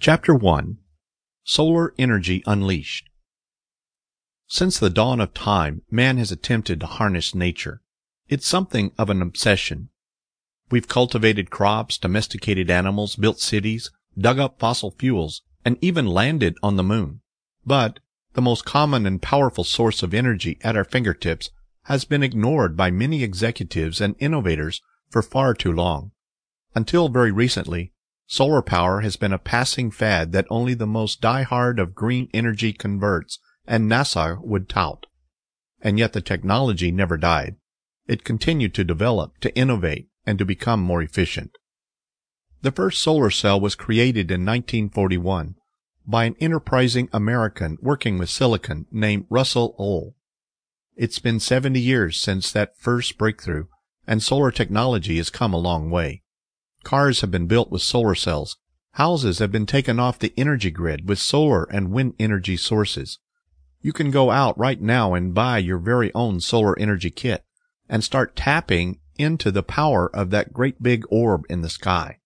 Chapter 1 Solar Energy Unleashed Since the dawn of time, man has attempted to harness nature. It's something of an obsession. We've cultivated crops, domesticated animals, built cities, dug up fossil fuels, and even landed on the moon. But the most common and powerful source of energy at our fingertips has been ignored by many executives and innovators for far too long. Until very recently, Solar power has been a passing fad that only the most die-hard of green energy converts and NASA would tout. And yet the technology never died. It continued to develop, to innovate, and to become more efficient. The first solar cell was created in 1941 by an enterprising American working with silicon named Russell Ohl. It's been 70 years since that first breakthrough, and solar technology has come a long way. Cars have been built with solar cells. Houses have been taken off the energy grid with solar and wind energy sources. You can go out right now and buy your very own solar energy kit and start tapping into the power of that great big orb in the sky.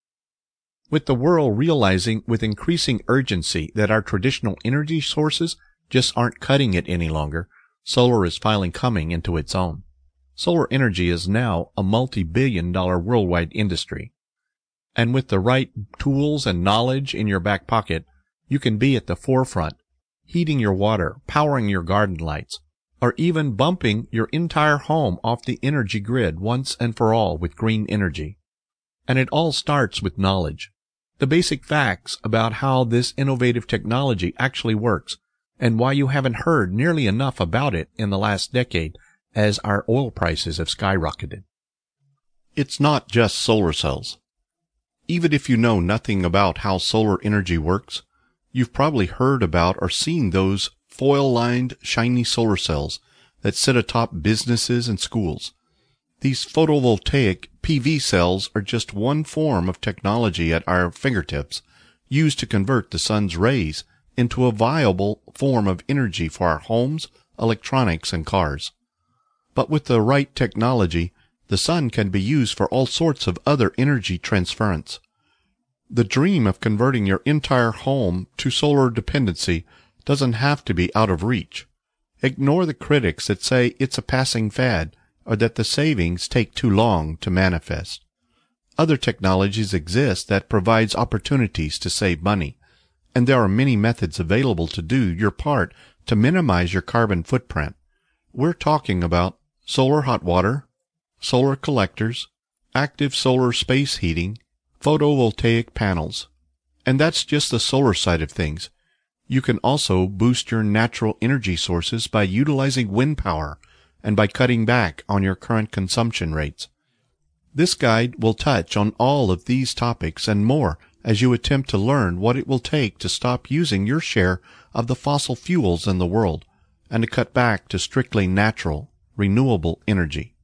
With the world realizing with increasing urgency that our traditional energy sources just aren't cutting it any longer, solar is finally coming into its own. Solar energy is now a multi-billion dollar worldwide industry. And with the right tools and knowledge in your back pocket, you can be at the forefront, heating your water, powering your garden lights, or even bumping your entire home off the energy grid once and for all with green energy. And it all starts with knowledge. The basic facts about how this innovative technology actually works and why you haven't heard nearly enough about it in the last decade as our oil prices have skyrocketed. It's not just solar cells. Even if you know nothing about how solar energy works, you've probably heard about or seen those foil-lined shiny solar cells that sit atop businesses and schools. These photovoltaic PV cells are just one form of technology at our fingertips used to convert the sun's rays into a viable form of energy for our homes, electronics, and cars. But with the right technology, the sun can be used for all sorts of other energy transference. The dream of converting your entire home to solar dependency doesn't have to be out of reach. Ignore the critics that say it's a passing fad or that the savings take too long to manifest. Other technologies exist that provides opportunities to save money, and there are many methods available to do your part to minimize your carbon footprint. We're talking about solar hot water, solar collectors, active solar space heating, photovoltaic panels. And that's just the solar side of things. You can also boost your natural energy sources by utilizing wind power and by cutting back on your current consumption rates. This guide will touch on all of these topics and more as you attempt to learn what it will take to stop using your share of the fossil fuels in the world and to cut back to strictly natural, renewable energy.